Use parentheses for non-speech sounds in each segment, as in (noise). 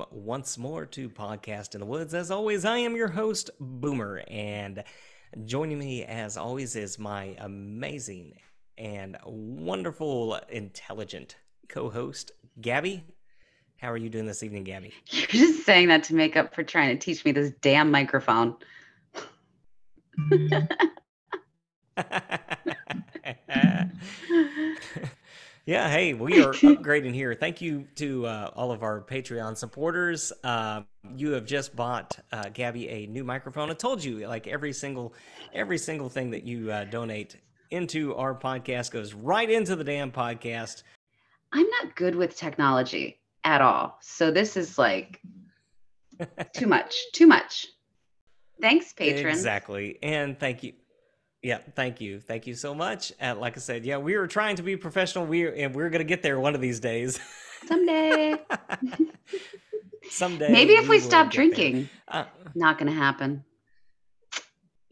Hello and welcome once more to Podcast in the Woods. As always, I am your host, Boomer, and joining me as always is my amazing and wonderful, intelligent co host, Gabby. How are you doing this evening, Gabby? You're just saying that to make up for trying to teach me this damn microphone. Mm-hmm. (laughs) (laughs) (laughs) yeah, hey, (laughs) we are upgrading here. Thank you to uh, all of our Patreon supporters. Uh, you have just bought uh, Gabby a new microphone. I told you, like every single, every single thing that you uh, donate into our podcast goes right into the damn podcast. I'm not good with technology at all, so this is like (laughs) too much, too much. Thanks, patrons. Exactly, and thank you. Yeah, thank you, thank you so much. And like I said, yeah, we were trying to be professional. We and we're gonna get there one of these days. Someday. (laughs) Someday. Maybe if we, we stop drinking. Uh, not gonna happen.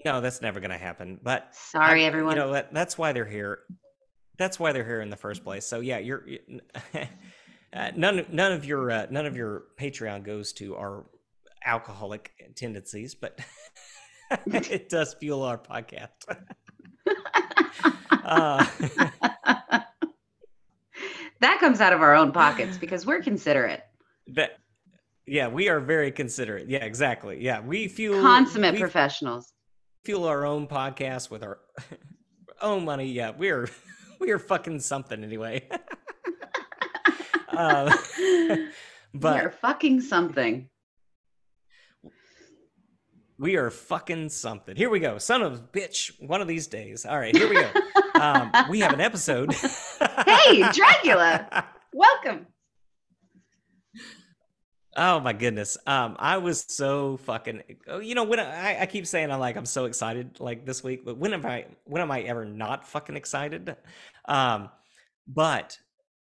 No, that's never gonna happen. But sorry, I, everyone. You know what? That's why they're here. That's why they're here in the first place. So yeah, you're. (laughs) uh, none, none of your, uh, none of your Patreon goes to our alcoholic tendencies, but (laughs) (laughs) it does fuel our podcast. (laughs) uh, (laughs) that comes out of our own pockets because we're considerate. That, yeah, we are very considerate. Yeah, exactly. Yeah, we fuel consummate we professionals. Fuel our own podcast with our own money. Yeah, we're we are fucking something anyway. uh, but we are fucking something. We are fucking something. Here we go. Son of bitch. One of these days. All right, here we go. (laughs) um, we have an episode. (laughs) hey, Dragula. Welcome. Oh my goodness. Um, I was so fucking oh, you know, when I, I keep saying I'm like I'm so excited like this week, but when am I when am I ever not fucking excited? Um, but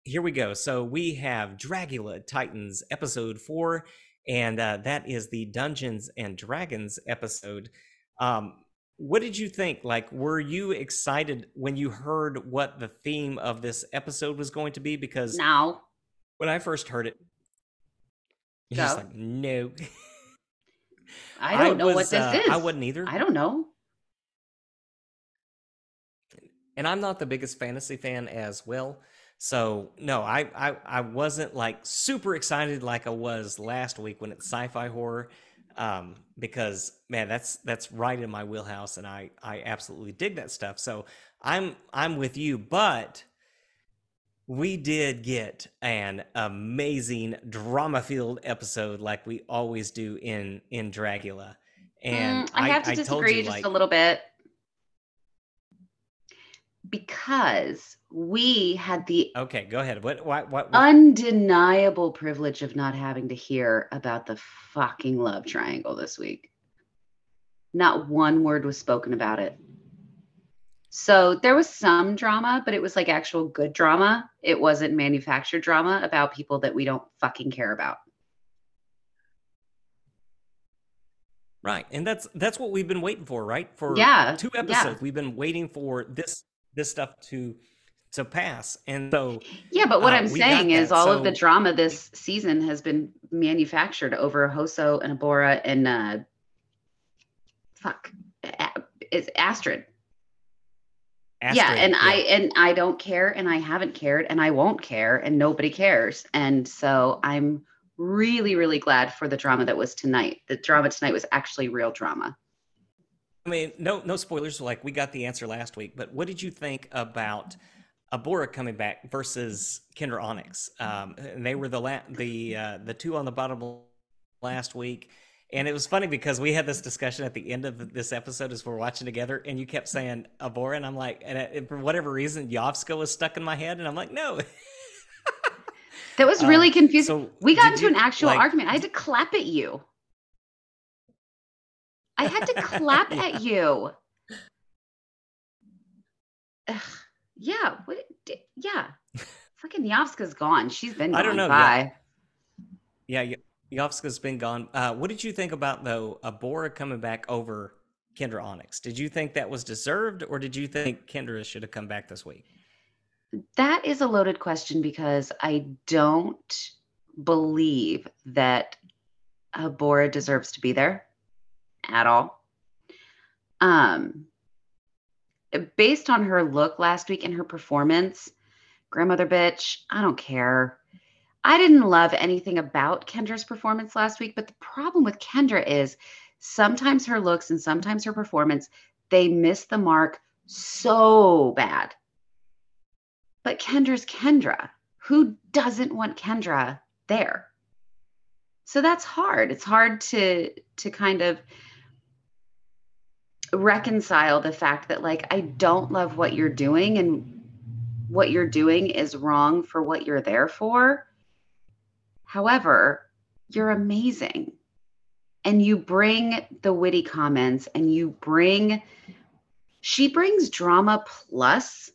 here we go. So we have Dragula Titans episode four and uh, that is the Dungeons and Dragons episode. Um, what did you think? Like, were you excited when you heard what the theme of this episode was going to be? Because now, when I first heard it, you're just like, no. (laughs) I don't I know was, what this uh, is. I wouldn't either. I don't know. And I'm not the biggest fantasy fan as well. So no, I, I I wasn't like super excited like I was last week when it's sci-fi horror, um, because man, that's that's right in my wheelhouse, and I I absolutely dig that stuff. So I'm I'm with you, but we did get an amazing drama-filled episode like we always do in in Dragula. And mm, I have to I, disagree I you, just like, a little bit because we had the okay go ahead. What what what, what? undeniable privilege of not having to hear about the fucking love triangle this week. Not one word was spoken about it. So there was some drama but it was like actual good drama. It wasn't manufactured drama about people that we don't fucking care about. Right and that's that's what we've been waiting for right? For yeah two episodes yeah. we've been waiting for this this stuff to to pass. And so Yeah, but what uh, I'm saying is all so, of the drama this season has been manufactured over Hoso and Abhora and uh fuck it's Astrid. Astrid yeah, and yeah. I and I don't care and I haven't cared and I won't care and nobody cares. And so I'm really really glad for the drama that was tonight. The drama tonight was actually real drama. I mean, no no spoilers like we got the answer last week, but what did you think about Abhora coming back versus Kendra Onyx. Um, and they were the la- the uh, the two on the bottom last week. And it was funny because we had this discussion at the end of this episode as we're watching together, and you kept saying Abhora, and I'm like, and it, for whatever reason, Yovska was stuck in my head, and I'm like, no. that was (laughs) really um, confusing. So we got into you, an actual like, argument. I had to clap at you. I had to clap at (laughs) you. Ugh. Yeah. What? Yeah. Fucking Yovska's gone. She's been gone. I don't know. Bye. Yeah. yeah Yovska's been gone. Uh, what did you think about though Abhora coming back over Kendra Onyx? Did you think that was deserved, or did you think Kendra should have come back this week? That is a loaded question because I don't believe that Abhora deserves to be there at all. Um, based on her look last week and her performance, grandmother bitch, I don't care. I didn't love anything about Kendra's performance last week, but the problem with Kendra is sometimes her looks and sometimes her performance, they miss the mark so bad. But Kendra's Kendra. Who doesn't want Kendra there? So that's hard. It's hard to to kind of reconcile the fact that like I don't love what you're doing and what you're doing is wrong for what you're there for. However, you're amazing. And you bring the witty comments and you bring she brings drama plus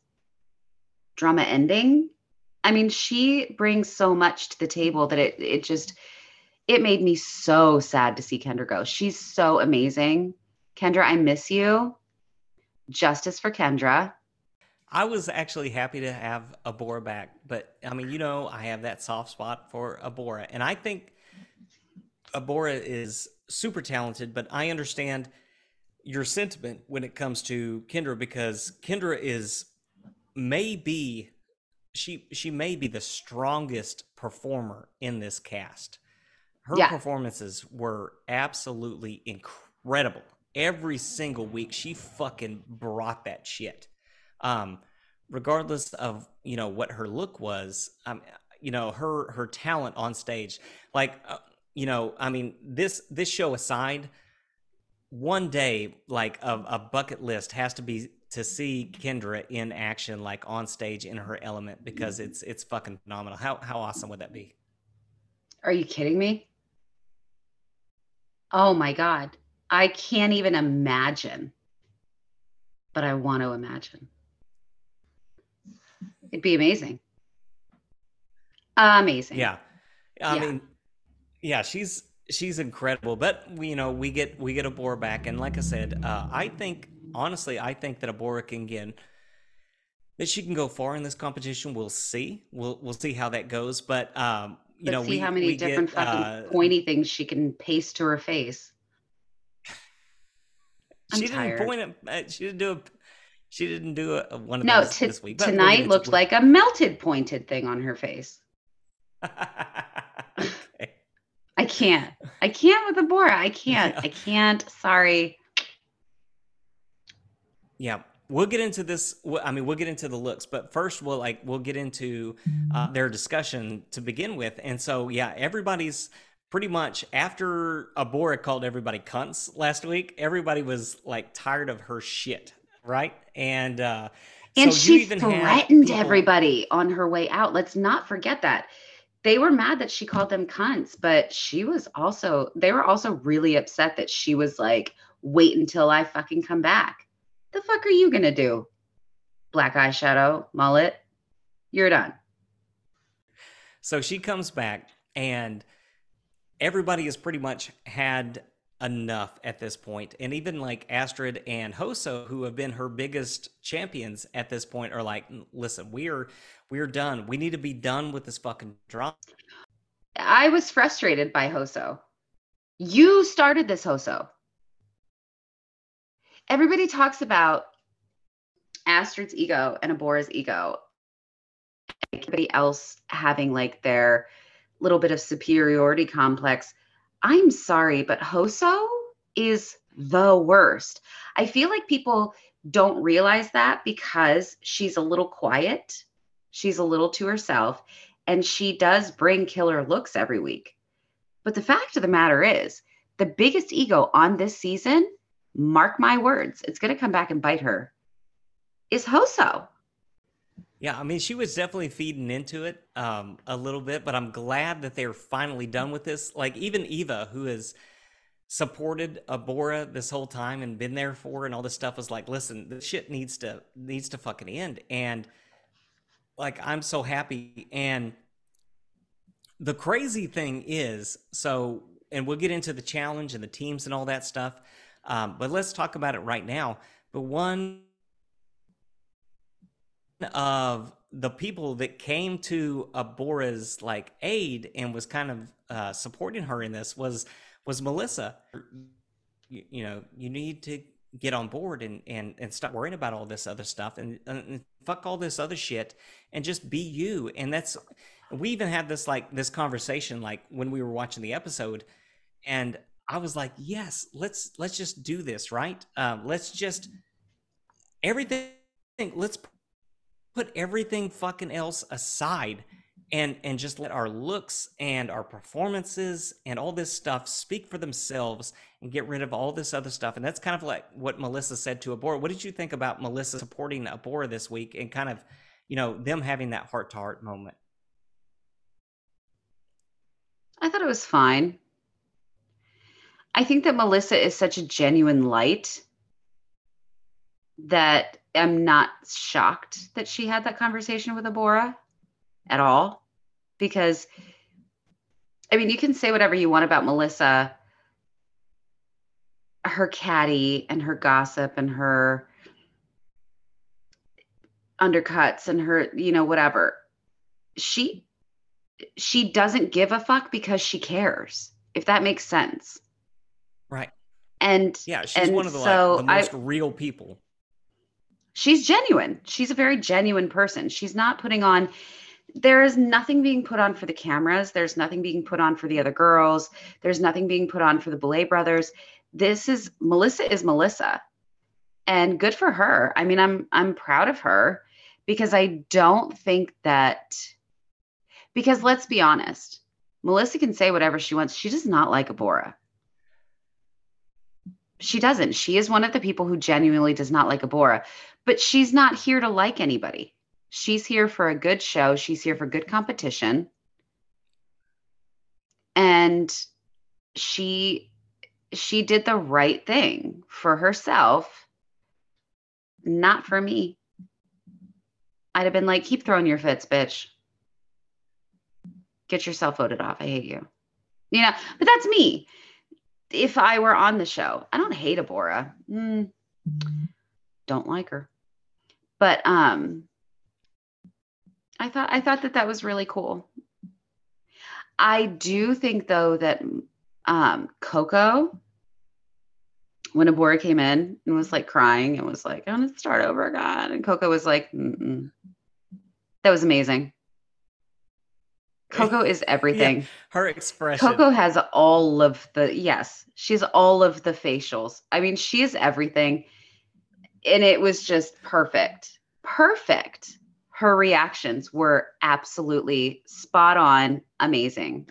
drama ending. I mean, she brings so much to the table that it it just it made me so sad to see Kendra go. She's so amazing. Kendra, I miss you. Justice for Kendra. I was actually happy to have Abhora back, but I mean, you know, I have that soft spot for Abhora, and I think Abhora is super talented, but I understand your sentiment when it comes to Kendra because Kendra is maybe she she may be the strongest performer in this cast. Her yeah. performances were absolutely incredible every single week she fucking brought that shit. Um regardless of you know what her look was um you know her her talent on stage like uh, you know i mean this this show aside one day like a, a bucket list has to be to see kendra in action like on stage in her element because it's it's fucking phenomenal. How how awesome would that be? Are you kidding me? Oh my god I can't even imagine, but I want to imagine. It'd be amazing. Amazing. Yeah. I yeah. mean, yeah, she's she's incredible. But we, you know, we get we get Abhora back, and like I said, uh, I think honestly, I think that a Abhora can get that she can go far in this competition. We'll see. We'll we'll see how that goes. But um, you Let's know, see we, how many different get, fucking uh, pointy things she can paste to her face. I'm she tired. didn't point it. Uh, she didn't do a. She didn't do a, one of no, those t- this week. tonight looked like a melted pointed thing on her face. okay. (laughs) (laughs) I can't. I can't with Abhora. I can't. Yeah. I can't. Sorry. Yeah, we'll get into this. I mean, we'll get into the looks, but first we'll like we'll get into uh, their discussion to begin with. And so, yeah, everybody's pretty much after Abhora called everybody cunts last week, everybody was like tired of her shit, right? And uh and so she threatened people... everybody on her way out. Let's not forget that. They were mad that she called them cunts, but she was also they were also really upset that she was like, "Wait until I fucking come back." The fuck are you to do? Black eyeshadow, mullet. You're done. So she comes back and everybody has pretty much had enough at this point and even like astrid and hoso who have been her biggest champions at this point are like listen we're we're done. We need to be done with this fucking drama. I was frustrated by hoso. You started this hoso. Everybody talks about astrid's ego and abhora's ego everybody else having like their little bit of superiority complex. I'm sorry, but Hoso is the worst. I feel like people don't realize that because she's a little quiet, she's a little to herself, and she does bring killer looks every week. But the fact of the matter is, the biggest ego on this season, mark my words, it's going to come back and bite her, is Hoso. Yeah, I mean, she was definitely feeding into it um, a little bit, but I'm glad that they're finally done with this. Like, even Eva, who has supported Abhora this whole time and been there for her and all this stuff, was like, listen, this shit needs to needs to fucking end. And like, I'm so happy. And the crazy thing is, so, and we'll get into the challenge and the teams and all that stuff, um, but let's talk about it right now. But one of the people that came to Abhora's like aid and was kind of uh, supporting her in this was was Melissa. You, you, know, you need to get on board and and and stop worrying about all this other stuff and, and fuck all this other shit and just be you. And that's we even had this like this conversation like when we were watching the episode, and I was like, yes, let's let's just do this, right? Um, let's just everything. Let's put everything fucking else aside and and just let our looks and our performances and all this stuff speak for themselves and get rid of all this other stuff. And that's kind of like what melissa said to abhora what did you think about melissa supporting abhora this week and kind of you know them having that heart to heart moment? I thought it was fine. I think that melissa is such a genuine light that am not shocked that she had that conversation with Abhora at all because I mean, you can say whatever you want about Melissa, her caddy and her gossip and her undercuts and her, you know, whatever. She she doesn't give a fuck because she cares. If that makes sense. Right. And yeah, she's and one of the, so like, the most I, real people she's genuine. She's a very genuine person. She's not putting on there is nothing being put on for the cameras. There's nothing being put on for the other girls. There's nothing being put on for the Boulet brothers. This is Melissa is Melissa. And good for her. I mean, I'm I'm proud of her because I don't think that because let's be honest, Melissa can say whatever she wants. She does not like Abhora. She doesn't. She is one of the people who genuinely does not like Abhora but she's not here to like anybody. She's here for a good show. She's here for good competition. And she she did the right thing for herself, not for me. I'd have been like, keep throwing your fits, bitch. Get yourself voted off. I hate you. You know, but that's me. If I were on the show, I don't hate Abhora. Mm, don't like her but um i thought i thought that that was really cool i do think though that um coco when Abhora came in and was like crying and was like, I want to start over again. And Coco was like, Mm-mm. that was amazing. Coco is (laughs) everything. Yeah, her expression. Coco has all of the, yes, she's all of the facials. I mean, she is everything. And it was just perfect perfect. Her reactions were absolutely spot on, amazing.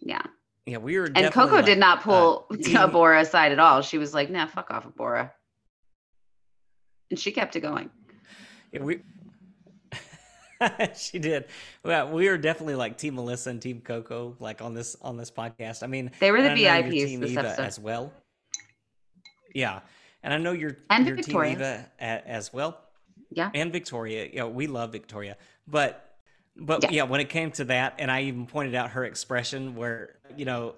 Yeah. Yeah, we were. And Coco like, did not pull uh, (laughs) Abhora (laughs) aside at all. She was like, "Nah, fuck off, Abhora," and she kept it going. Yeah, we. (laughs) she did. Well, we were definitely like Team Melissa and Team Coco, like on this on this podcast. I mean, they were the VIPs team Eva as well. Yeah, and I know you're and your Victoria. team Eva as well. Yeah. And Victoria. Yeah, we love Victoria. But but yeah. yeah. when it came to that, and I even pointed out her expression where, you know,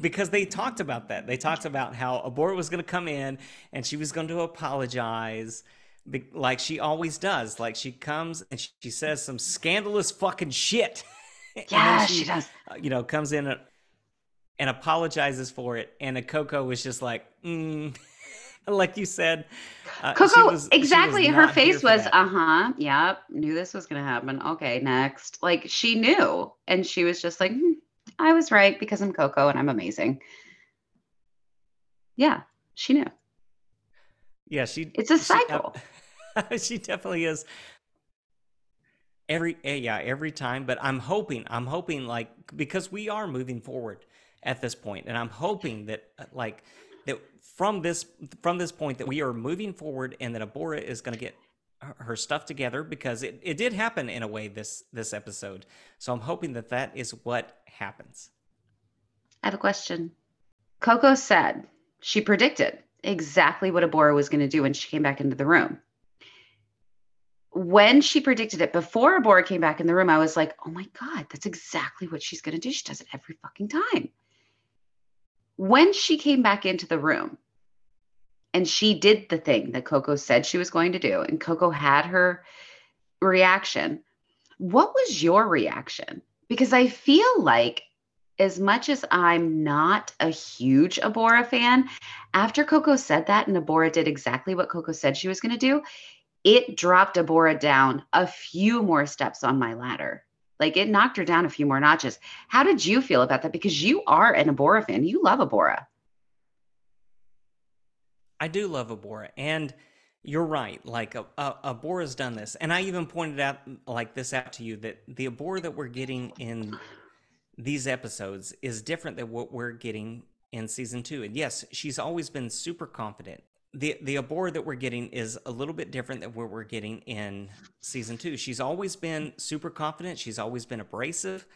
because they talked about that. They talked about how Abhora was going to come in and she was going to apologize like she always does. Like she comes and she says some scandalous fucking shit. (laughs) Yeah, she, she, does. Uh, you know, comes in and apologizes for it. And a Coco was just like, mm. (laughs) like you said. Uh, Coco, was, exactly. Her face was, uh huh. Yep. Knew this was going to happen. Okay, next. Like she knew. And she was just like, hmm, I was right because I'm Coco and I'm amazing. Yeah, she knew. Yeah, she. It's a cycle. She, (laughs) she definitely is. Every eh, yeah, every time. But I'm hoping, I'm hoping like because we are moving forward at this point, and I'm hoping that uh, like that from this from this point that we are moving forward and that Abhora is going to get her stuff together because it, it did happen in a way this this episode. So I'm hoping that that is what happens. I have a question. Coco said she predicted exactly what Abhora was going to do when she came back into the room. When she predicted it before Abhora came back in the room, I was like, oh my God, that's exactly what she's going to do. She does it every fucking time when she came back into the room and she did the thing that Coco said she was going to do, and Coco had her reaction. What was your reaction? Because I feel like, as much as I'm not a huge Abhora fan, after Coco said that and Abhora did exactly what Coco said she was going to do, it dropped Abhora down a few more steps on my ladder. Like it knocked her down a few more notches. How did you feel about that? Because you are an Abhora fan. You love Abhora. I do love Abora. And you're right. Like a, Abhora's done this. And I even pointed out like this out to you that the Abora that we're getting in these episodes is different than what we're getting in season two. And yes, she's always been super confident. The the Abhora that we're getting is a little bit different than what we're getting in season two. She's always been super confident. She's always been abrasive.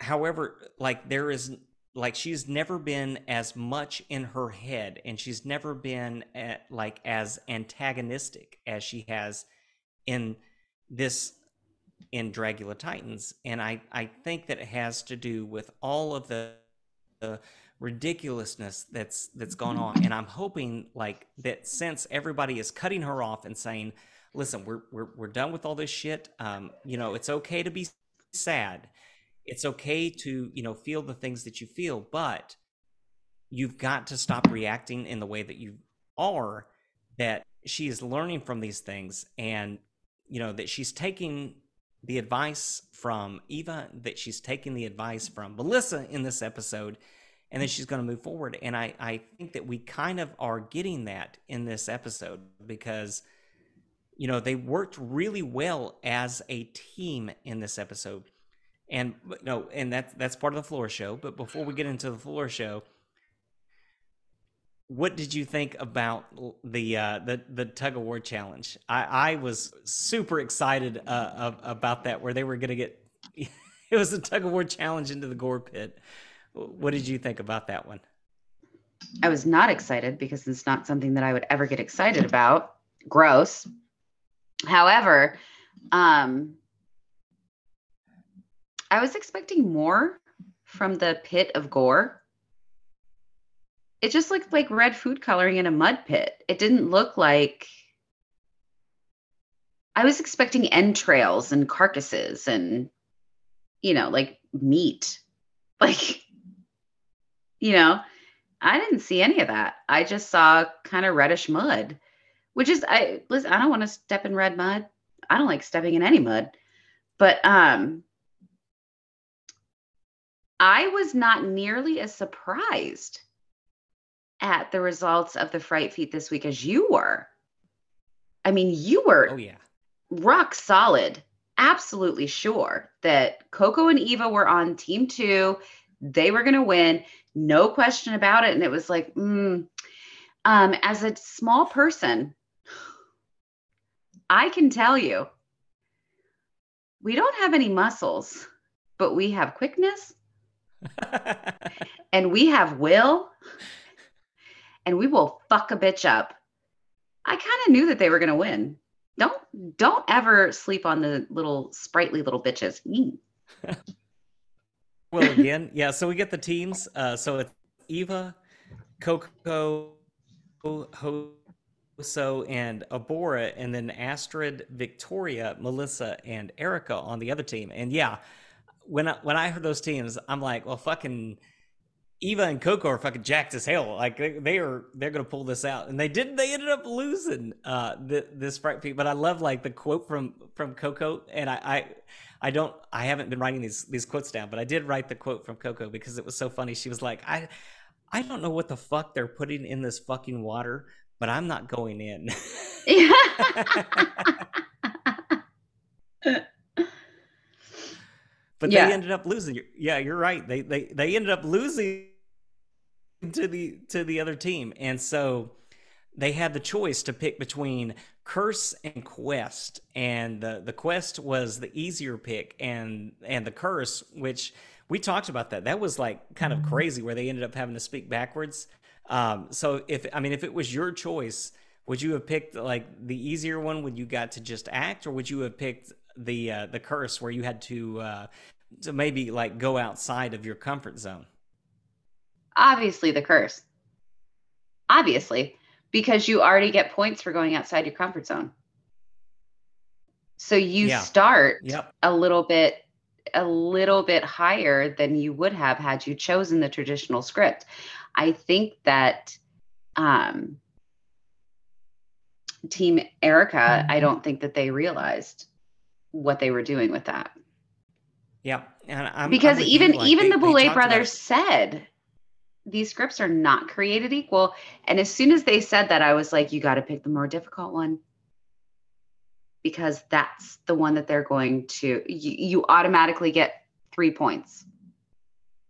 However, like there is like she's never been as much in her head and she's never been at, like as antagonistic as she has in this in Dragula Titans and I I think that it has to do with all of the, the ridiculousness that's that's gone on. And I'm hoping like that since everybody is cutting her off and saying listen we're we're we're done with all this shit um you know it's okay to be sad. It's okay to you know feel the things that you feel but you've got to stop reacting in the way that you are that she is learning from these things and you know that she's taking the advice from eva that she's taking the advice from melissa in this episode and then she's going to move forward and i i think that we kind of are getting that in this episode because you know they worked really well as a team in this episode and no, and that's that's part of the floor show. But before we get into the floor show, what did you think about the uh, the the tug of war challenge? I, I was super excited uh, about that, where they were going to get (laughs) it was a tug of war challenge into the gore pit. What did you think about that one? I was not excited because it's not something that I would ever get excited about. Gross. However, um, I was expecting more from the pit of gore. It just looked like red food coloring in a mud pit. It didn't look like. I was expecting entrails and carcasses and, you know, like meat. (laughs) Like, you know, I didn't see any of that. I just saw kind of reddish mud, which is I listen, I don't want to step in red mud. I don't like stepping in any mud. But um I was not nearly as surprised at the results of the fright feat this week as you were. I mean, you were oh yeah rock solid, absolutely sure that Coco and Eva were on team two. They were going to win, no question about it. And it was like, mm. um, as a small person, I can tell you, we don't have any muscles, but we have quickness (laughs) and we have will and we will fuck a bitch up. I kind of knew that they were going to win. Don't don't ever sleep on the little sprightly little bitches. (laughs) well, (laughs) again, yeah. So we get the teams. Uh, so it's Eva, Coco, Hoso, and Abhora, and then Astrid, Victoria, Melissa, and Erica on the other team. And yeah, when I, when I heard those teams, I'm like, well, fucking Eva and Coco are fucking jacked as hell. Like they, they are, they're gonna pull this out, and they didn't. They ended up losing uh, the, this fright feat. But I love like the quote from from Coco, and I, I I don't I haven't been writing these these quotes down, but I did write the quote from Coco because it was so funny. She was like, I I don't know what the fuck they're putting in this fucking water, but I'm not going in. (laughs) but yeah. they ended up losing. Yeah, you're right. They they they ended up losing to the to the other team, and so they had the choice to pick between curse and quest, and the the quest was the easier pick, and and the curse, which we talked about that. That was like kind of crazy, where they ended up having to speak backwards. Um, so if I mean, if it was your choice, would you have picked like the easier one when you got to just act, or would you have picked the uh, the curse where you had to uh, to maybe like go outside of your comfort zone? Obviously, the curse. Obviously, because you already get points for going outside your comfort zone. So you Yeah. start Yep. a little bit a little bit higher than you would have had you chosen the traditional script. I think that um team Erica, I don't think that they realized what they were doing with that. Yeah, And I'm, I'm because even like, even they- the Boulet brothers said these scripts are not created equal. And as soon as they said that, I was like, you got to pick the more difficult one because that's the one that they're going to. You, you automatically get three points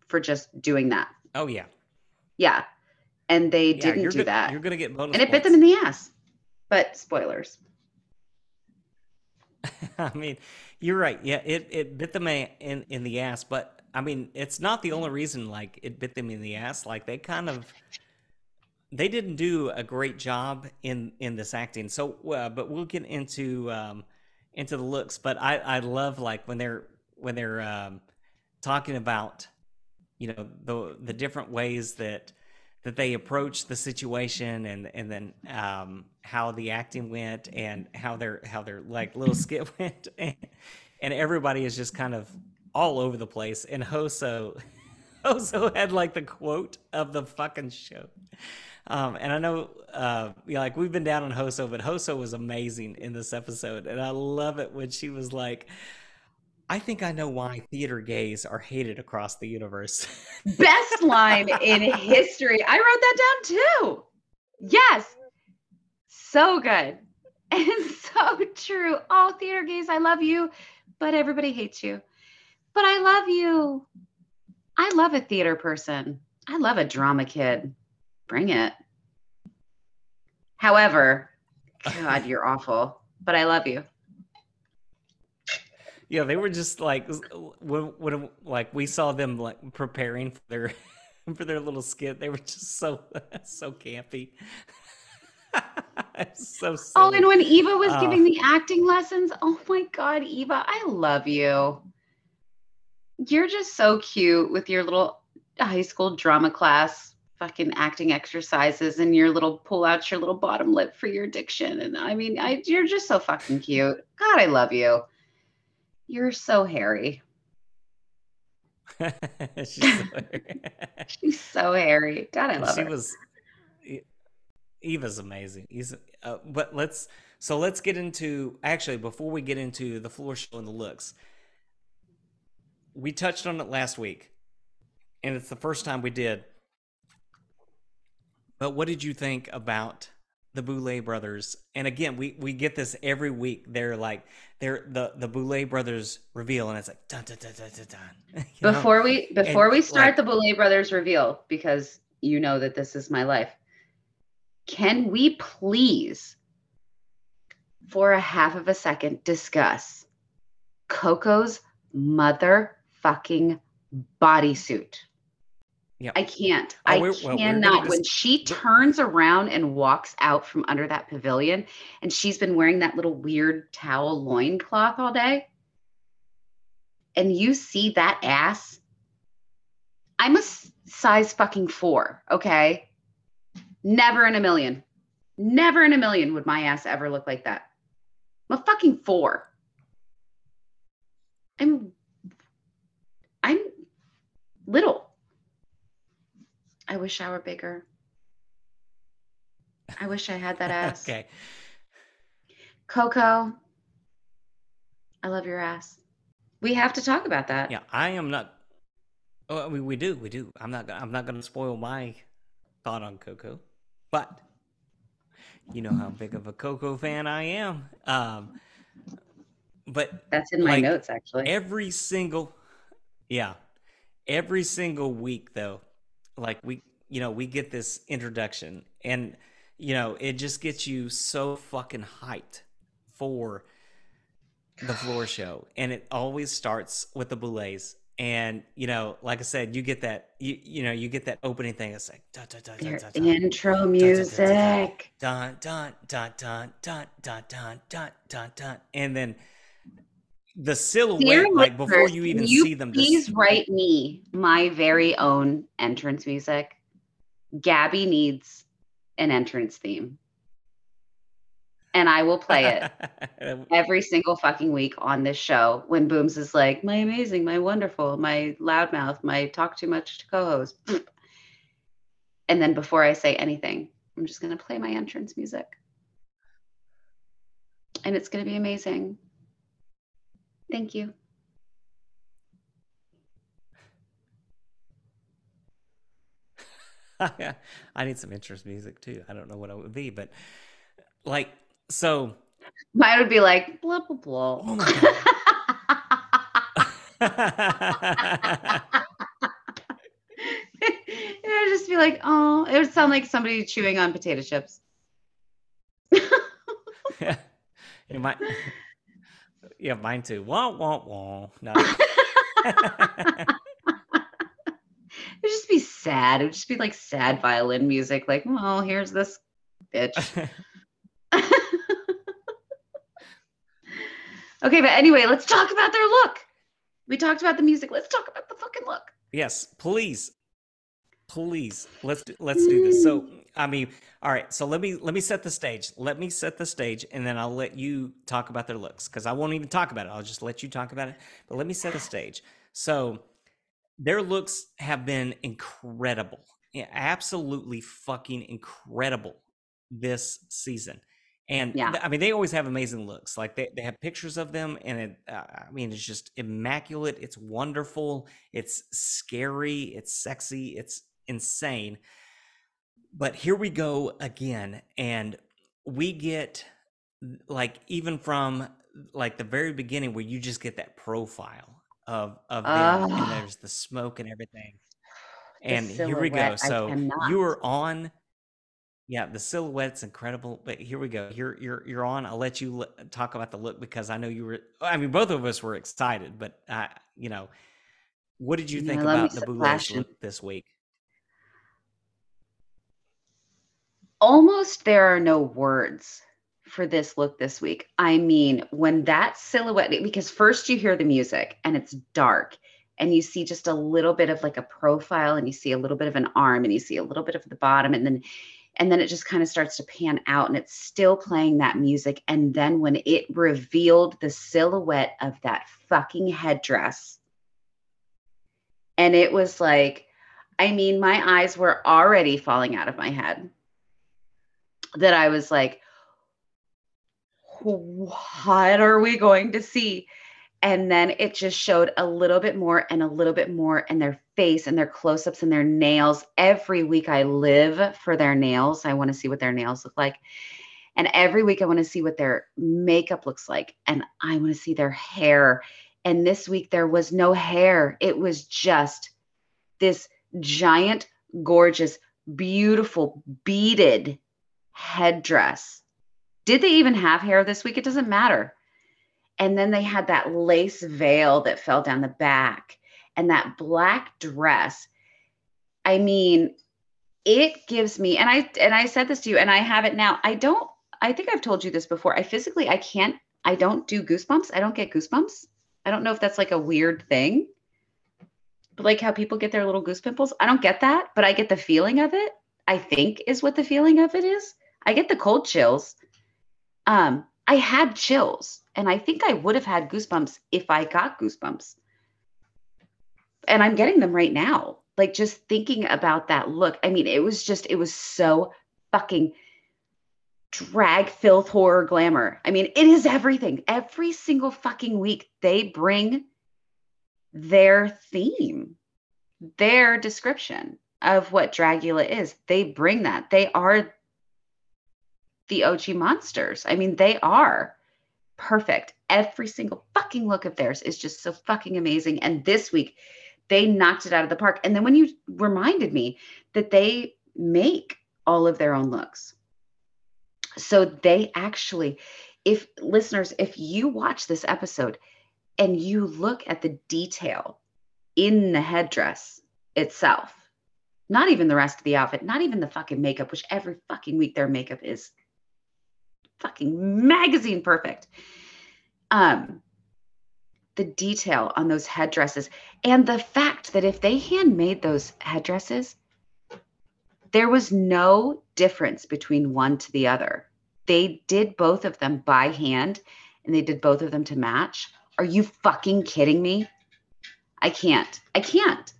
for just doing that. Oh yeah. Yeah, and they Yeah, didn't do that, You're gonna get bonus. and it bit them in the ass. But spoilers. (laughs) I mean, you're right. Yeah, it, it bit them in in the ass, but I mean, it's not the only reason. Like it bit them in the ass. Like they kind of they didn't do a great job in in this acting. So, uh, but we'll get into um, into the looks. But I I love like when they're when they're um, talking about you know the the different ways that that they approach the situation and and then um how the acting went and how their how their like little skit (laughs) went and, and everybody is just kind of all over the place and Hoso (laughs) Hoso had like the quote of the fucking show um and I know uh yeah, like we've been down on Hoso but Hoso was amazing in this episode and I love it when she was like I think I know why theater gays are hated across the universe. (laughs) Best line in history. I wrote that down too. Yes. So good. (laughs) And so true. Oh, theater gays, I love you, but everybody hates you. But I love you. I love a theater person. I love a drama kid. Bring it. However, God, you're awful, but I love you. Yeah, they were just like when, when like we saw them like preparing for their (laughs) for their little skit. They were just so (laughs) so campy. (laughs) so silly. Oh, and when Eva was Uh, giving the acting lessons, oh my God, Eva, I love you. You're just so cute with your little high school drama class fucking acting exercises and your little pull out your little bottom lip for your diction. And I mean, I you're just so fucking cute. God, I love you. You're so hairy. (laughs) She's so- (laughs) She's so hairy. God, I love she her. was Eva's amazing. He's uh, but let's so let's get into actually before we get into the floor show and the looks. We touched on it last week, and it's the first time we did. But what did you think about the Boulet brothers? And again, we we get this every week. They're like they're the the Boulet brothers reveal, and it's like dun dun dun dun dun. dun. (laughs) You know? before we before we start like- the Boulet brothers reveal, because you know that this is my life. Can we please, for a half of a second, discuss Coco's motherfucking bodysuit? Yep. I can't. Oh, I well, cannot. when she turns around and walks out from under that pavilion, and she's been wearing that little weird towel loincloth all day, and you see that ass, I'm a size fucking four, okay? Never in a million. Never in a million would my ass ever look like that. I'm a fucking four. I'm little. I wish I were bigger. I wish I had that (laughs) ass. okay. Coco, I love your ass. We have to talk about that. Yeah, I am not. Oh, we, we do, we do. I'm not. gonna- I'm not going to spoil my thought on Coco, but you know how big of a Coco fan I am. Um, but That's in my Like, notes, actually. every single, yeah, every single week though, like we, you know, we get this introduction, and you know, it just gets you so fucking hyped for the floor (sighs) show. And it always starts with the boulets and you know like i said you get that you you know you get that opening thing. It's like dun, dun, dun, Their dun, dun, intro music. dun dun dun dun dun dun dun dun dun dun. And then the Dear silhouette like before you even you see them please write me my very own entrance music. Gabby needs an entrance theme. And I will play it (laughs) every single fucking week on this show when Booms is like, my amazing, my wonderful, my loudmouth, my talk too much to co host. (laughs) And then before I say anything, I'm just going to play my entrance music. And it's going to be amazing. Thank you. (laughs) I need some interest music too. I don't know what it would be, but like, so mine would be like blah blah blah. Oh my god. (laughs) it would just be like, oh, it would sound like somebody chewing on potato chips. yeah, (laughs) it might. Yeah, mine too. Wah wah wah. No. (laughs) It'd just be sad. It would just be like sad violin music. Like, well, here's this bitch. (laughs) okay, but anyway, let's talk about their look. We talked about the music. Let's talk about the fucking look. Yes, please, please. Let's do, let's do this. So, I mean, all right. So let me let me set the stage. Let me set the stage, and then I'll let you talk about their looks because I won't even talk about it. I'll just let you talk about it. But let me set the stage. So their looks have been incredible. Yeah, absolutely fucking incredible this season. And yeah. I mean, they always have amazing looks. Like they, they have pictures of them, and it, uh, I mean, it's just immaculate. It's wonderful. It's scary. It's sexy. It's insane. But here we go again. And we get, like, even from like the very beginning, where you just get that profile of of them, and there's the smoke and everything. And here we go. So you were on. Yeah, the silhouette's incredible, but here we go. You're you're you're on. I'll let you talk about the look because I know you were. I mean, both of us were excited, but uh, you know, what did you think about the Boulash look this week? Almost there are no words for this look this week. I mean, when that silhouette, because first you hear the music and it's dark and you see just a little bit of like a profile and you see a little bit of an arm and you see a little bit of the bottom and then and then it just kind of starts to pan out and it's still playing that music and then when it revealed the silhouette of that fucking headdress and it was like i mean my eyes were already falling out of my head that i was like what are we going to see? And then it just showed a little bit more and a little bit more and their face and their close ups and their nails. Every week I live for their nails. I want to see what their nails look like. And every week I want to see what their makeup looks like. And I want to see their hair. And this week there was no hair, it was just this giant, gorgeous, beautiful, beaded headdress did they even have hair this week? It doesn't matter. And then they had that lace veil that fell down the back and that black dress. I mean, it gives me and I and I said this to you and I have it now. I don't I think I've told you this before. I physically I can't I don't do goosebumps. I don't get goosebumps. I don't know if that's like a weird thing. But like how people get their little goose pimples. I don't get that, but I get the feeling of it. I think is what the feeling of it is. I get the cold chills um, I had chills, and I think I would have had goosebumps if I got goosebumps. And I'm getting them right now. Like just thinking about that look. I mean, it was just, it was so fucking drag, filth, horror, glamour. I mean, it is everything. Every single fucking week, they bring their theme, their description of what Dragula is. They bring that. They are the OG monsters. I mean, they are perfect. Every single fucking look of theirs is just so fucking amazing. And this week, they knocked it out of the park. And then when you reminded me that they make all of their own looks. So they actually, if listeners, if you watch this episode and you look at the detail in the headdress itself, not even the rest of the outfit, not even the fucking makeup, which every fucking week their makeup is fucking magazine perfect. Um, the detail on those headdresses and the fact that if they handmade those headdresses, There was no difference between one to the other. They did both of them by hand and they did both of them to match. Are you fucking kidding me? I can't. I can't.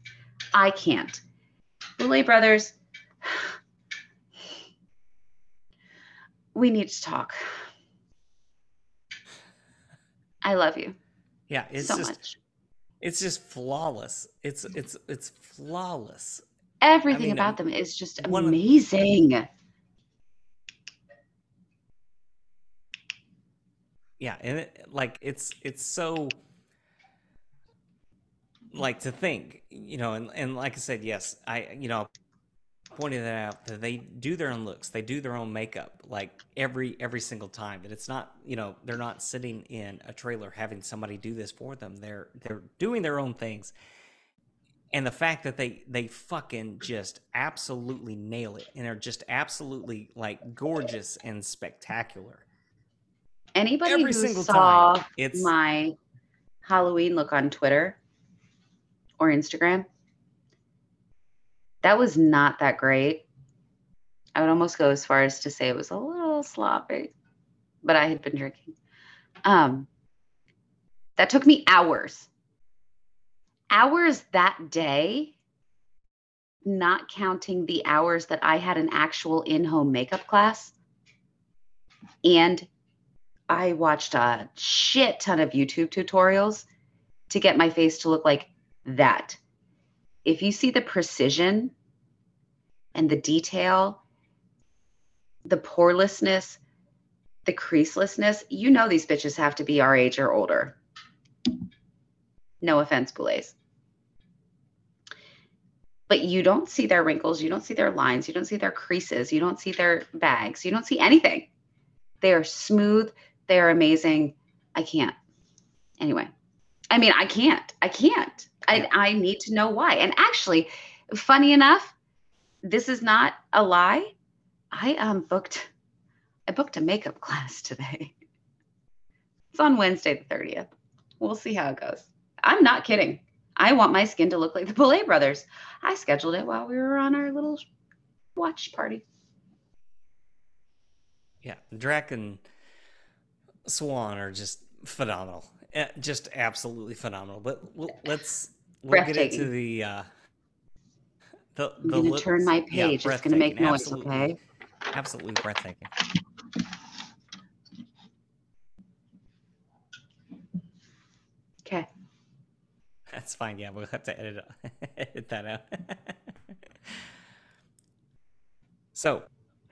I can't. Boulet Brothers, we need to talk. I love you. Yeah, it's so just much. it's just flawless. It's it's it's flawless. Everything I mean, about uh, them is just amazing. Of, yeah, and it, like it's it's so like to think, you know, and and like I said, yes, I you know pointed that out that they do their own looks. They do their own makeup like every every single time. That it's not you know they're not sitting in a trailer having somebody do this for them. They're they're doing their own things. And the fact that they they fucking just absolutely nail it and are just absolutely like gorgeous and spectacular. Anybody every who saw time, it's my halloween look on twitter or instagram that was not that great. I would almost go as far as to say it was a little sloppy, but I had been drinking. Um, that took me hours. Hours that day, not counting the hours that I had an actual in home makeup class. And I watched a shit ton of YouTube tutorials to get my face to look like that if you see the precision and the detail, the porelessness, the creaselessness, you know these bitches have to be our age or older. No offense, Boulets. But you don't see their wrinkles, you don't see their lines, you don't see their creases, you don't see their bags, you don't see anything. They are smooth, they are amazing. I can't. Anyway, I mean, I can't. I can't. I, I need to know why. And actually, funny enough, this is not a lie. I um booked I booked a makeup class today. It's on Wednesday the 30th. We'll see how it goes. I'm not kidding. I want my skin to look like the Boulet brothers. I scheduled it while we were on our little watch party. Yeah, Drac and Swan are just phenomenal. Eh, just absolutely phenomenal. But let's we'll get into the uh, the. I'm gonna turn my page. Yeah, it's gonna make noise. Absolutely, okay. Absolutely breathtaking. Okay. That's fine. Yeah, we'll have to edit (laughs) edit that out. (laughs) so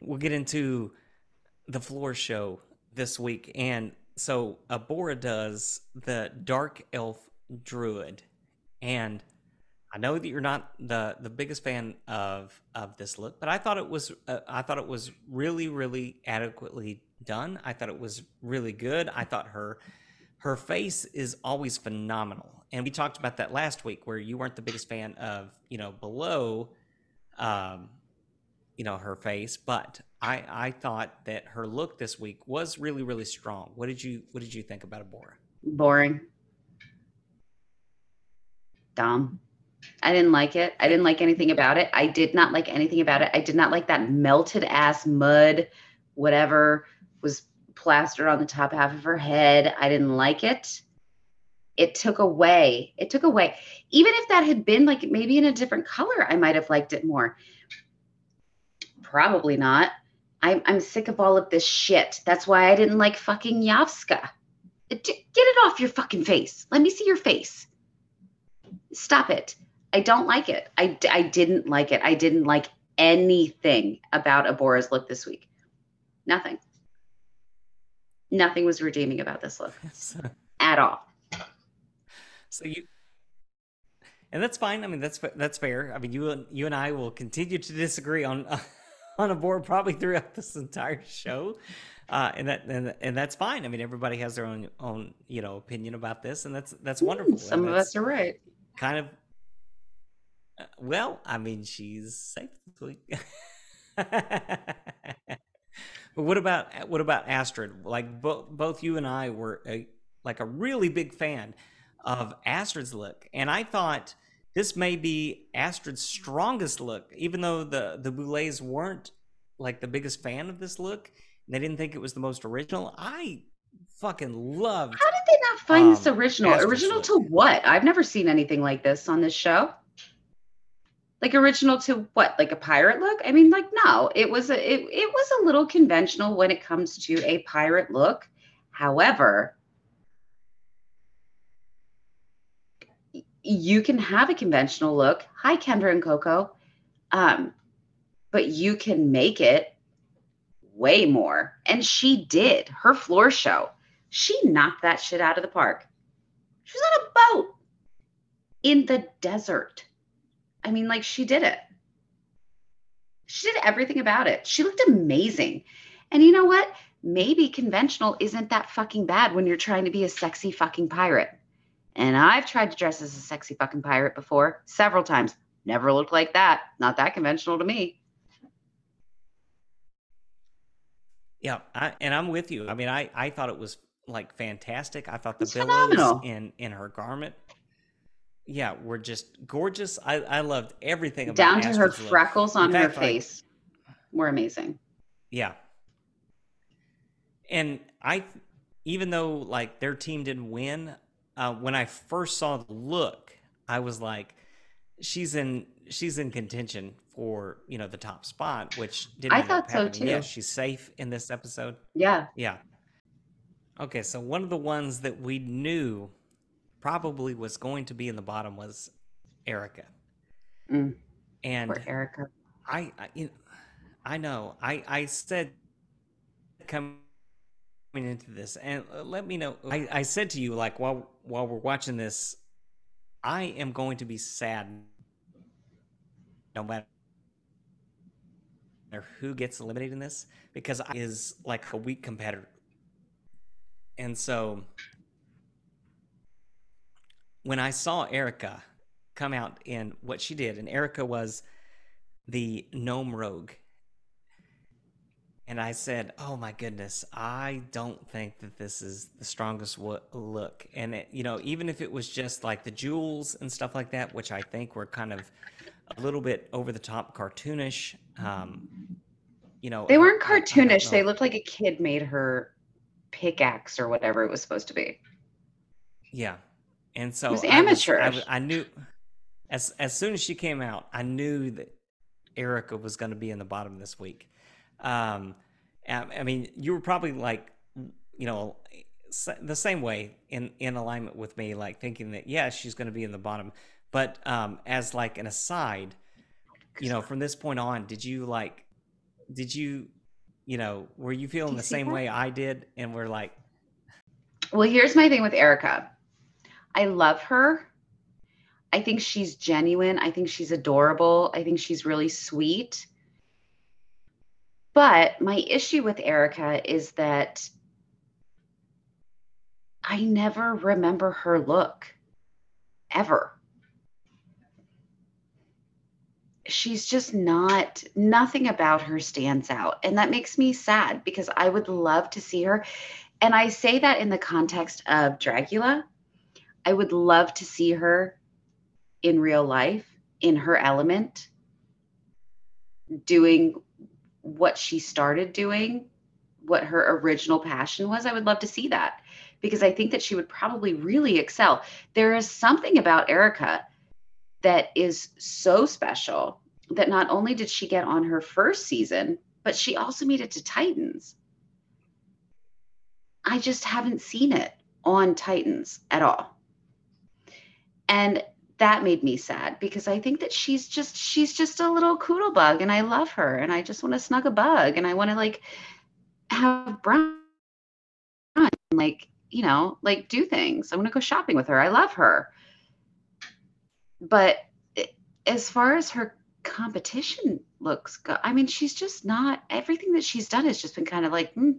we'll get into the floor show this week, and so Abhora does the dark elf druid, and I know that you're not the the biggest fan of of this look, but I thought it was uh, I thought it was really really adequately done. I thought it was really good. I thought her her face is always phenomenal, and we talked about that last week where you weren't the biggest fan of you know below, um, you know her face, but I I thought that her look this week was really really strong. What did you What did you think about Abhora? Boring. Dumb. I didn't like it. I didn't like anything about it. I did not like anything about it. I did not like that melted ass mud, whatever was plastered on the top half of her head. I didn't like it. It took away. It took away. Even if that had been like maybe in a different color, I might have liked it more. Probably not. I'm, I'm sick of all of this shit. That's why I didn't like fucking Yovska. Uh, get it off your fucking face. Let me see your face. Stop it. I don't like it. I, I didn't like it. I didn't like anything about Abhora's look this week. Nothing. Nothing was redeeming about this look (laughs) at all. So you, and that's fine. I mean, that's that's fair. I mean, you you and I will continue to disagree on on Abhora probably throughout this entire show. Uh, and that and, and that's fine. I mean, everybody has their own own you know opinion about this, and that's that's wonderful. Some of us are right. Kind of. Uh, well, I mean, she's safe this week. (laughs) but what about what about Astrid? Like both both you and I were a, like a really big fan of Astrid's look, and I thought this may be Astrid's strongest look, even though the the Boulets weren't like the biggest fan of this look. They didn't think it was the most original. I fucking loved. How did they not find um, this original? Astrid's original look. to what? I've never seen anything like this on this show. Like original to what? Like a pirate look? I mean, like no, it was a it, it was a little conventional when it comes to a pirate look. However, you can have a conventional look. Hi, Kendra and Coco. Um, but you can make it way more. And she did. Her floor show, she knocked that shit out of the park. She was on a boat in the desert. I mean, like, she did it. She did everything about it. She looked amazing. And you know what? Maybe conventional isn't that fucking bad when you're trying to be a sexy fucking pirate. And I've tried to dress as a sexy fucking pirate before several times. Never looked like that. Not that conventional to me. Yeah, I, and I'm with you. I mean, I I thought it was like fantastic. I thought the it's billows phenomenal. in in her garment, yeah, were just gorgeous. I I loved everything about down to her freckles on fact, her face were amazing. Yeah, and I even though like their team didn't win, uh, when I first saw the look, I was like, she's in she's in contention for you know the top spot, which didn't. I thought so too. Yeah, she's safe in this episode. Yeah. Yeah. Okay, so one of the ones that we knew probably was going to be in the bottom was Erika. Mm. And Poor Erika. I, I, you know, I know. I, I said coming into this, and uh, let me know. I, I said to you like while while we're watching this, I am going to be sad no matter who gets eliminated in this because I is like a weak competitor. And so when I saw erika come out in what she did, and erika was the gnome rogue and I said, "Oh my goodness, I don't think that this is the strongest look." And it, you know, even if it was just like the jewels and stuff like that, which I think were kind of a little bit over the top, cartoonish. Um, you know, they weren't cartoonish. I, they looked like a kid made her pickaxe or whatever it was supposed to be. Yeah, and so it was amateurish. I, I, I knew as as soon as she came out, I knew that Erika was going to be in the bottom this week. Um, I mean, you were probably like, you know, the same way in in alignment with me, like thinking that yeah, she's going to be in the bottom. But um, as like an aside, you know, from this point on, did you like, did you, you know, were you feeling you the same that? way I did, and we're like, well, here's my thing with Erika. I love her. I think she's genuine. I think she's adorable. I think she's really sweet. But my issue with Erika is that I never remember her look ever. She's just not, nothing about her stands out. And that makes me sad because I would love to see her. And I say that in the context of Dragula. I would love to see her in real life, in her element, doing what she started doing, what her original passion was, I would love to see that because I think that she would probably really excel. There is something about Erika that is so special that not only did she get on her first season, but she also made it to Titans. I just haven't seen it on Titans at all. And that made me sad because I think that she's just she's just a little coodle bug and I love her and I just want to snug a bug and I want to like have Brian like you know like do things. I want to go shopping with her. I love her. But as far as her competition looks go, I mean she's just not everything that she's done has just been kind of like hmm.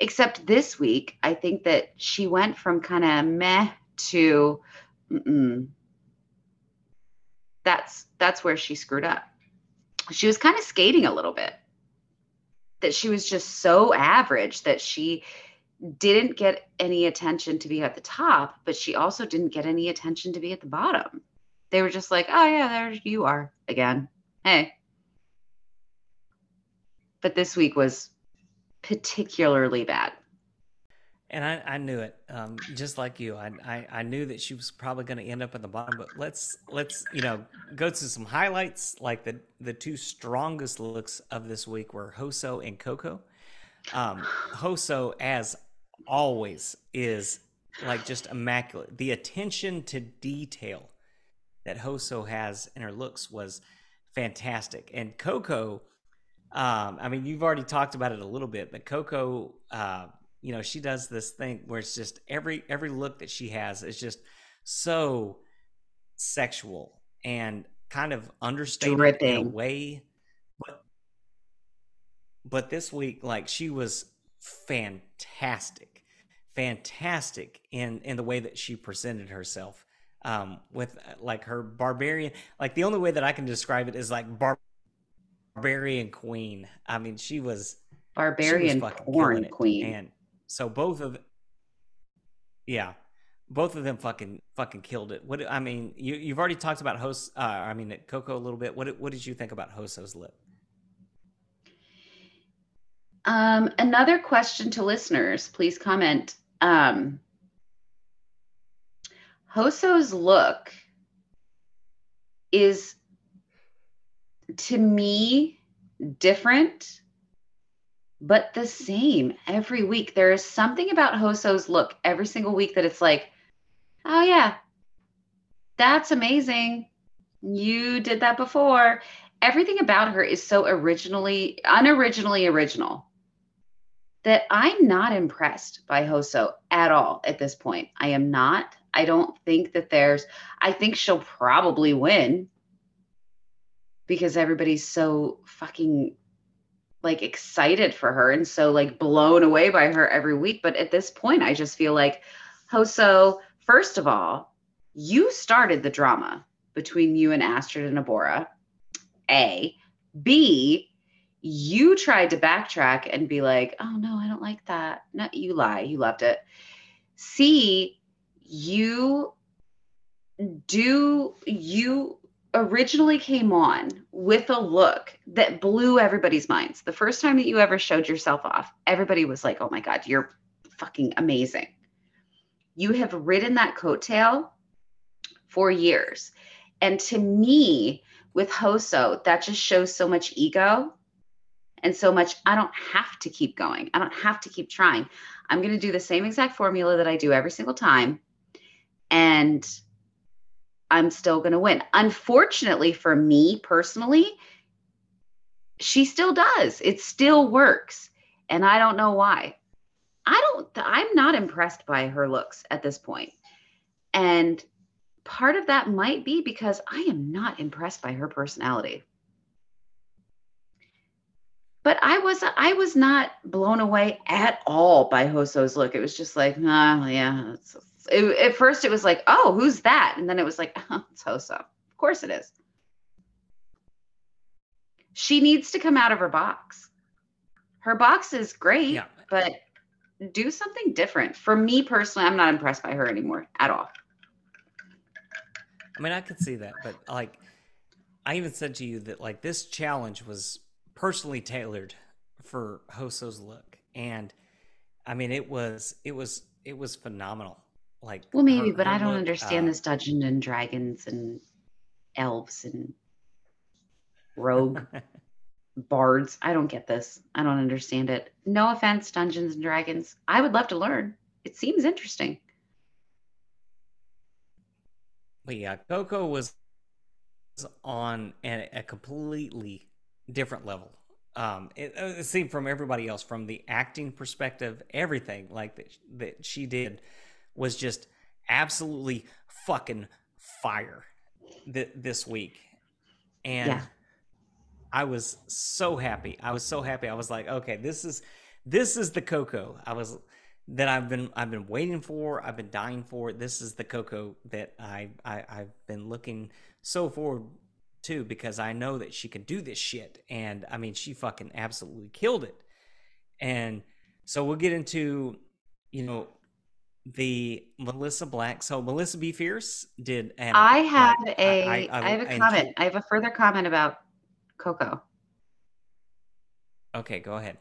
except this week I think that she went from kind of meh to Mm-mm that's that's where she screwed up she was kind of skating a little bit that she was just so average that she didn't get any attention to be at the top but she also didn't get any attention to be at the bottom They were just like, oh yeah, there you are again. Hey. But this week was particularly bad. And I, I knew it, um, just like you. I, I, I knew that she was probably going to end up at the bottom. But let's let's you know go to some highlights. Like the the two strongest looks of this week were Hoso and Coco. Um, Hoso, as always, is like just immaculate. The attention to detail that Hoso has in her looks was fantastic. And Coco, um, I mean, you've already talked about it a little bit, but Coco. Uh, you know she does this thing where it's just every every look that she has is just so sexual and kind of understated Dripping. in a way. But but this week like she was fantastic fantastic in in the way that she presented herself um with like her barbarian like the only way that i can describe it is like bar- barbarian queen. I mean she was barbarian she was porn queen. And so both of yeah, both of them fucking fucking killed it. What I mean, you you've already talked about Hoso. Uh, I mean, Coco a little bit. What what did you think about Hoso's lip? Um, another question to listeners, please comment. Um, Hoso's look is to me different but the same every week. There is something about Hoso's look every single week that it's like, oh, yeah, that's amazing. You did that before. Everything about her is so originally, unoriginally original that I'm not impressed by Hoso at all at this point. I am not. I don't think that there's, I think she'll probably win because everybody's so fucking like excited for her and so like blown away by her every week. But at this point, I just feel like, oh, Hoso, first of all, you started the drama between you and Astrid and Abhora. A. B, you tried to backtrack and be like, oh no, I don't like that. No, you lie. You loved it. C, you do you originally came on with a look that blew everybody's minds. The first time that you ever showed yourself off, everybody was like, oh my God, you're fucking amazing. You have ridden that coattail for years. And to me, with Hoso, that just shows so much ego and so much. I don't have to keep going. I don't have to keep trying. I'm going to do the same exact formula that I do every single time. And I'm still going to win. Unfortunately for me personally, she still does. It still works. And I don't know why. I don't, I'm not impressed by her looks at this point. And part of that might be because I am not impressed by her personality. But I was I was not blown away at all by Hoso's look. It was just like, ah, yeah, it, at first it was like, oh, who's that? And then it was like, (laughs) oh, it's Hoso. Of course it is. She needs to come out of her box. Her box is great, yeah. but do something different. For me personally, I'm not impressed by her anymore at all. I mean, I could see that, but like, I even said to you that like this challenge was personally tailored for Hoso's look, and I mean, it was it was it was phenomenal. Like well maybe her, but her i don't look, understand uh, this dungeons and dragons and elves and rogue (laughs) bards. I don't get this. I don't understand it. No offense dungeons and dragons. I would love to learn. It seems interesting. But yeah coco was on a, a completely different level um it, it, seemed from everybody else from the acting perspective everything like that that she did was just absolutely fucking fire th- this week. And yeah. I was so happy. I was so happy. I was like, okay, this is this is the Coco. I was that I've been I've been waiting for. I've been dying for. This is the Coco that I, I I've been looking so forward to because I know that she can do this shit. And I mean, she fucking absolutely killed it. And so we'll get into, you know, the Melissa Black. So Melissa Befierce did. And I have like, a. I, I, I, have a comment. I have a further comment about Coco. Okay, go ahead.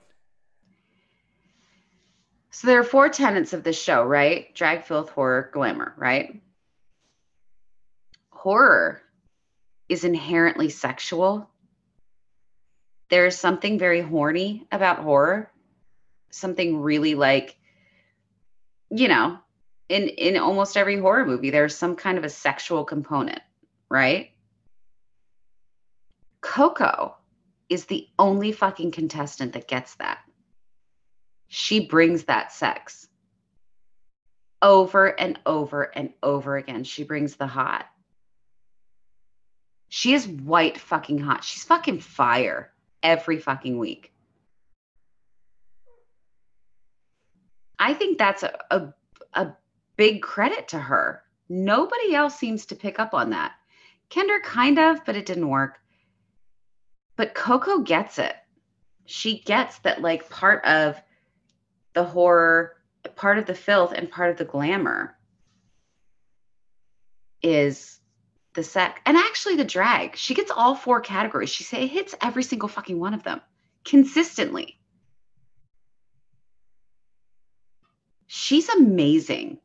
So there are four tenets of this show, right? Drag, filth, horror, glamour, right? Horror is inherently sexual. There's something very horny about horror. Something really like, you know, in in almost every horror movie, there's some kind of a sexual component, right? Coco is the only fucking contestant that gets that she brings that sex over and over and over again. She brings the hot. She is white fucking hot. She's fucking fire every fucking week. I think that's a, a, a big credit to her. Nobody else seems to pick up on that. Kendra kind of, but it didn't work. But Coco gets it. She gets that, like, part of the horror, part of the filth, and part of the glamour is the sex and actually the drag. She gets all four categories. She say hits every single fucking one of them consistently. She's amazing.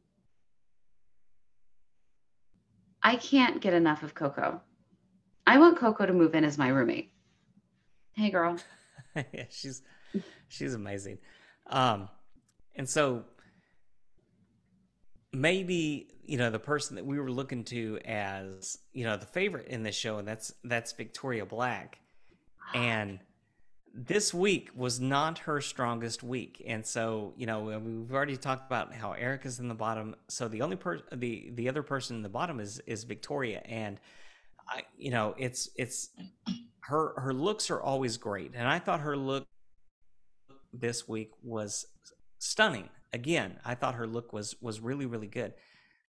I can't get enough of Coco. I want Coco to move in as my roommate. Hey girl. (laughs) yeah, she's she's amazing. Um and so maybe you know the person that we were looking to as you know the favorite in this show and that's that's Victoria Black. And this week was not her strongest week. And so you know we've already talked about how Erika's in the bottom. So the only person the the other person in the bottom is is Victoria. And I you know it's it's her her looks are always great. And I thought her look this week was stunning. Again, I thought her look was was really really good.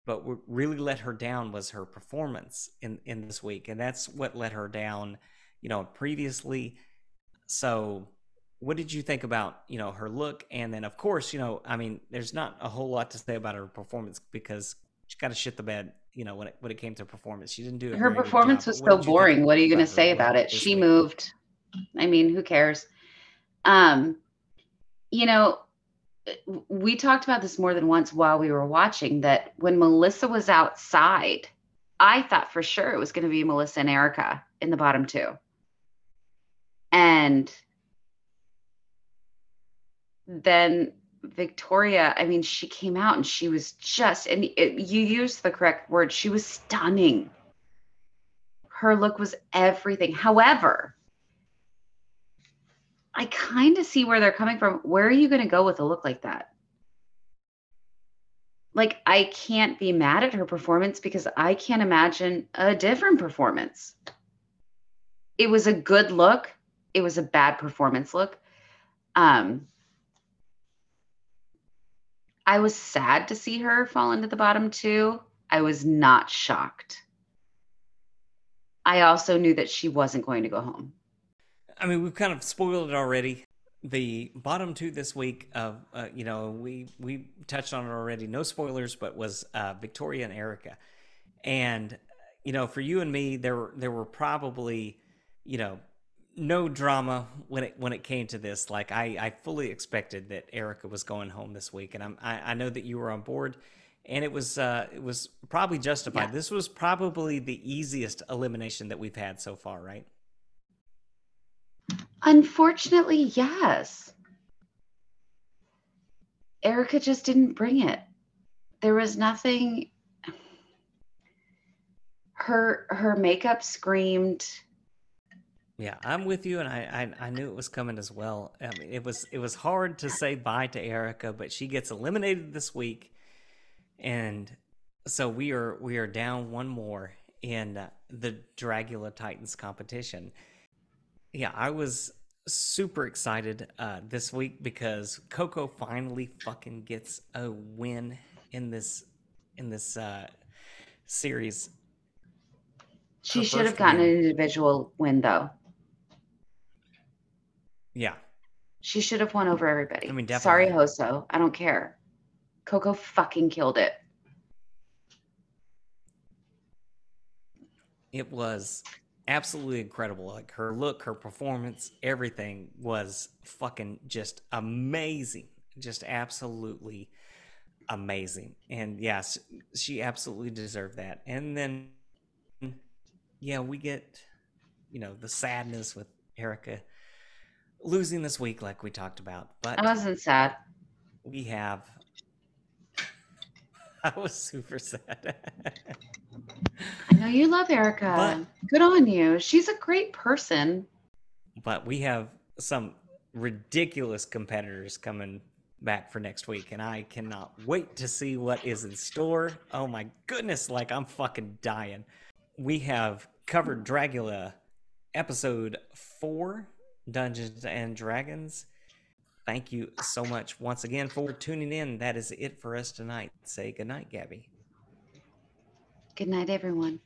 But what really let her down was her performance in in this week, and that's what let her down, you know, previously. So, what did you think about you know her look? And then, of course, you know, I mean, there's not a whole lot to say about her performance because she got to shit the bed. You know, when it when it came to performance, she didn't do it. her performance was so boring. What are you going to say about it? She moved. I mean, who cares? Um, you know, we talked about this more than once while we were watching that when Melissa was outside, I thought for sure it was going to be Melissa and Erika in the bottom two. And then Victoria, I mean, she came out and she was just, and it, you used the correct word, she was stunning. Her look was everything. However, I kind of see where they're coming from. Where are you going to go with a look like that? Like, I can't be mad at her performance because I can't imagine a different performance. It was a good look. It was a bad performance look. Um, I was sad to see her fall into the bottom two. I was not shocked. I also knew that she wasn't going to go home. I mean, we've kind of spoiled it already. The bottom two this week, uh, uh, you know, we we touched on it already. No spoilers, but was uh, Victoria and Erika, and you know, for you and me, there were there were probably, you know, no drama when it when it came to this. Like I, I fully expected that Erika was going home this week, and I'm I, I know that you were on board, and it was uh, it was probably justified. Yeah. This was probably the easiest elimination that we've had so far, right? Unfortunately, yes. Erika just didn't bring it. There was nothing. Her her makeup screamed. Yeah i'm with you and I, I, I knew it was coming as well. I mean it was it was hard to say bye to erika but she gets eliminated this week. And so we are we are down one more in the dragula titans competition yeah i was super excited uh, this week because Coco finally fucking gets a win in this in this uh, series. She should have gotten win. an individual win though. Yeah. She should have won over everybody. I mean, definitely. Sorry, Hoso. I don't care. Coco fucking killed it. It was absolutely incredible. Like her look, her performance, everything was fucking just amazing. Just absolutely amazing. And yes, she absolutely deserved that. And then, yeah, we get, you know, the sadness with Erika losing this week, like we talked about. But I wasn't sad. We have. (laughs) I was super sad. I know you love Erika. But, Good on you. She's a great person. But we have some ridiculous competitors coming back for next week, and I cannot wait to see what is in store. Oh my goodness, like I'm fucking dying. We have covered Dragula episode four, Dungeons and Dragons. Thank you so much once again for tuning in. That is it for us tonight. Say goodnight, Gabby. Good night, everyone.